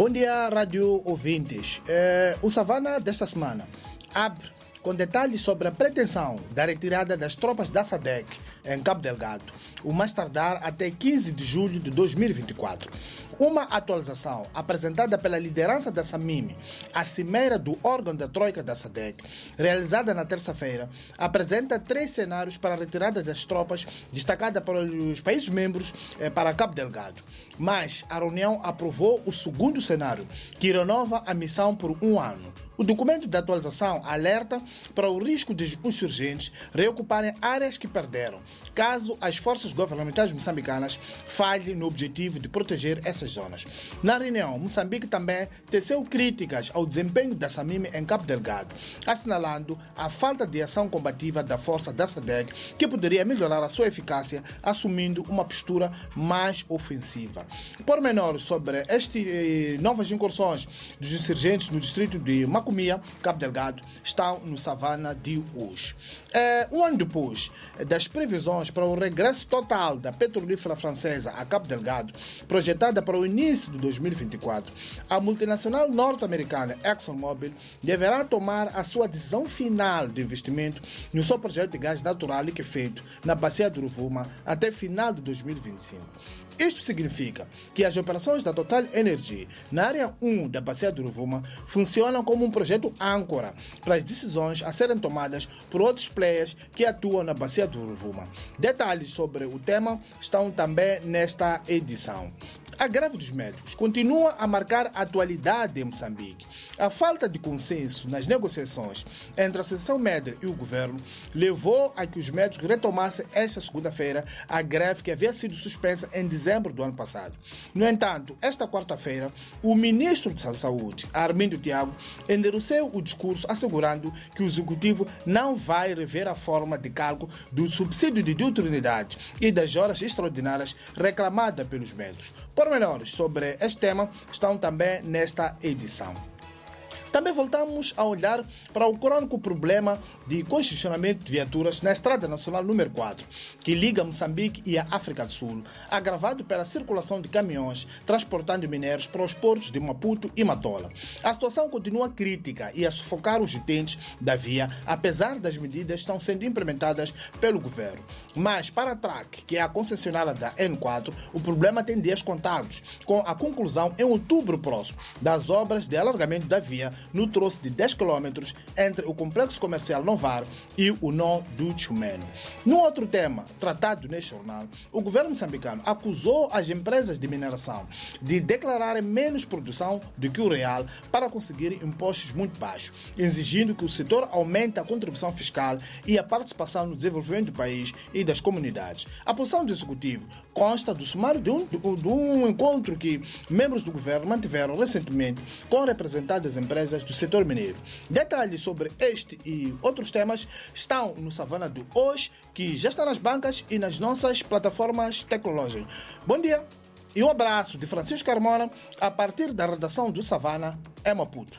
Bom dia, rádio ouvintes. É, o Savana desta semana abre com detalhes sobre a pretensão da retirada das tropas da SADEC em Cabo Delgado, o mais tardar até 15 de julho de 2024. Uma atualização apresentada pela liderança da SAMIMI, a cimeira do órgão da Troika da SADEC, realizada na terça-feira, apresenta três cenários para a retirada das tropas, destacada para os países membros eh, para Cabo Delgado. Mas a reunião aprovou o segundo cenário, que renova a missão por um ano. O documento de atualização alerta para o risco de insurgentes reocuparem áreas que perderam, caso as forças governamentais moçambicanas falhem no objetivo de proteger essas zonas. Na reunião, Moçambique também teceu críticas ao desempenho da SAMIME em Cabo Delgado, assinalando a falta de ação combativa da força da SADEC, que poderia melhorar a sua eficácia assumindo uma postura mais ofensiva. Pormenores sobre estas eh, novas incursões dos insurgentes no distrito de Macu Macomia, Cabo Delgado, estão no Savana de hoje. É, um ano depois das previsões para o regresso total da petrolífera francesa a Cabo Delgado, projetada para o início de 2024, a multinacional norte-americana ExxonMobil deverá tomar a sua decisão final de investimento no seu projeto de gás natural liquefeito na bacia do Rovuma até final de 2025. Isto significa que as operações da Total Energy na área 1 da bacia do Rovuma funcionam como um projeto âncora para as decisões a serem tomadas por outros players que atuam na bacia do Rovuma. Detalhes sobre o tema estão também nesta edição. A greve dos médicos continua a marcar a atualidade em Moçambique. A falta de consenso nas negociações entre a Associação Médica e o governo levou a que os médicos retomassem esta segunda-feira a greve que havia sido suspensa em dezembro do ano passado. No entanto, esta quarta-feira, o ministro da Saúde, Armindo Tiago, endereceu o discurso assegurando que o executivo não vai rever a forma de cálculo do subsídio de diuturnidade e das horas extraordinárias reclamada pelos médicos. Pormenores sobre este tema estão também nesta edição. Também voltamos a olhar para o crônico problema de congestionamento de viaturas na Estrada Nacional número 4, que liga Moçambique e a África do Sul, agravado pela circulação de caminhões transportando minérios para os portos de Maputo e Matola. A situação continua crítica e a sufocar os utentes da via, apesar das medidas que estão sendo implementadas pelo governo. Mas para a TRAC, que é a concessionária da N4, o problema tem dias contados, com a conclusão em outubro próximo das obras de alargamento da via no troço de 10 km entre o complexo comercial Novar e o nó do Chumene. No outro tema, tratado neste jornal, o governo moçambicano acusou as empresas de mineração de declararem menos produção do que o real para conseguir impostos muito baixos, exigindo que o setor aumente a contribuição fiscal e a participação no desenvolvimento do país e das comunidades. A posição do executivo consta do sumário de um, de um encontro que membros do governo mantiveram recentemente com representantes das empresas empresas do setor mineiro. Detalhes sobre este e outros temas estão no Savana do hoje, que já está nas bancas e nas nossas plataformas tecnológicas. Bom dia e um abraço de Francisco Carmona a partir da redação do Savana, em Maputo.